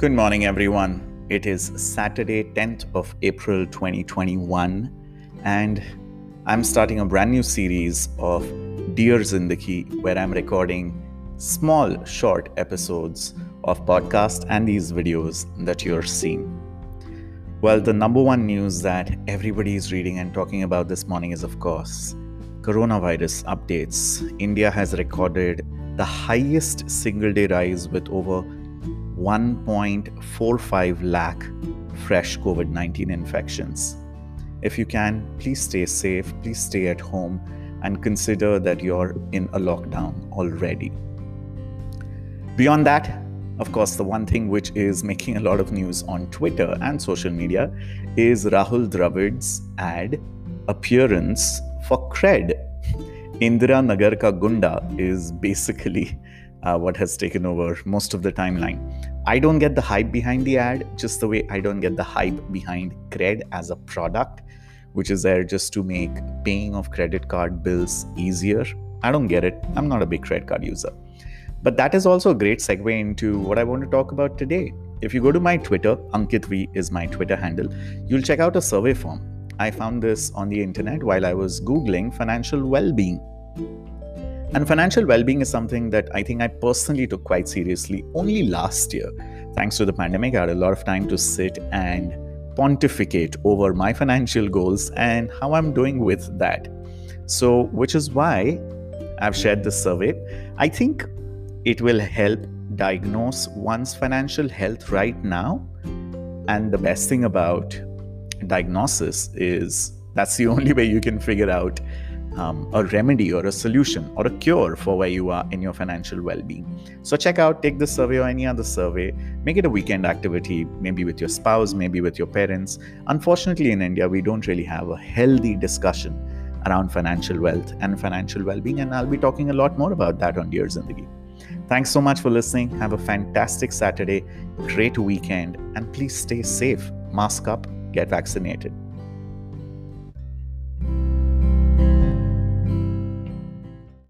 Good morning, everyone. It is Saturday, 10th of April 2021, and I'm starting a brand new series of Dear Zindagi where I'm recording small, short episodes of podcast and these videos that you're seeing. Well, the number one news that everybody is reading and talking about this morning is, of course, coronavirus updates. India has recorded the highest single day rise with over 1.45 lakh fresh COVID 19 infections. If you can, please stay safe, please stay at home, and consider that you're in a lockdown already. Beyond that, of course, the one thing which is making a lot of news on Twitter and social media is Rahul Dravid's ad appearance for cred. Indira Nagar ka Gunda is basically uh, what has taken over most of the timeline. I don't get the hype behind the ad, just the way I don't get the hype behind cred as a product, which is there just to make paying of credit card bills easier. I don't get it. I'm not a big credit card user. But that is also a great segue into what I want to talk about today. If you go to my Twitter, Ankit V is my Twitter handle, you'll check out a survey form. I found this on the internet while I was Googling financial well being. And financial well being is something that I think I personally took quite seriously only last year. Thanks to the pandemic, I had a lot of time to sit and pontificate over my financial goals and how I'm doing with that. So, which is why I've shared this survey. I think it will help diagnose one's financial health right now. And the best thing about diagnosis is that's the only way you can figure out um, a remedy or a solution or a cure for where you are in your financial well being. So, check out, take this survey or any other survey, make it a weekend activity, maybe with your spouse, maybe with your parents. Unfortunately, in India, we don't really have a healthy discussion around financial wealth and financial well being, and I'll be talking a lot more about that on Dear Zindagi. Thanks so much for listening. Have a fantastic Saturday, great weekend, and please stay safe. Mask up, get vaccinated.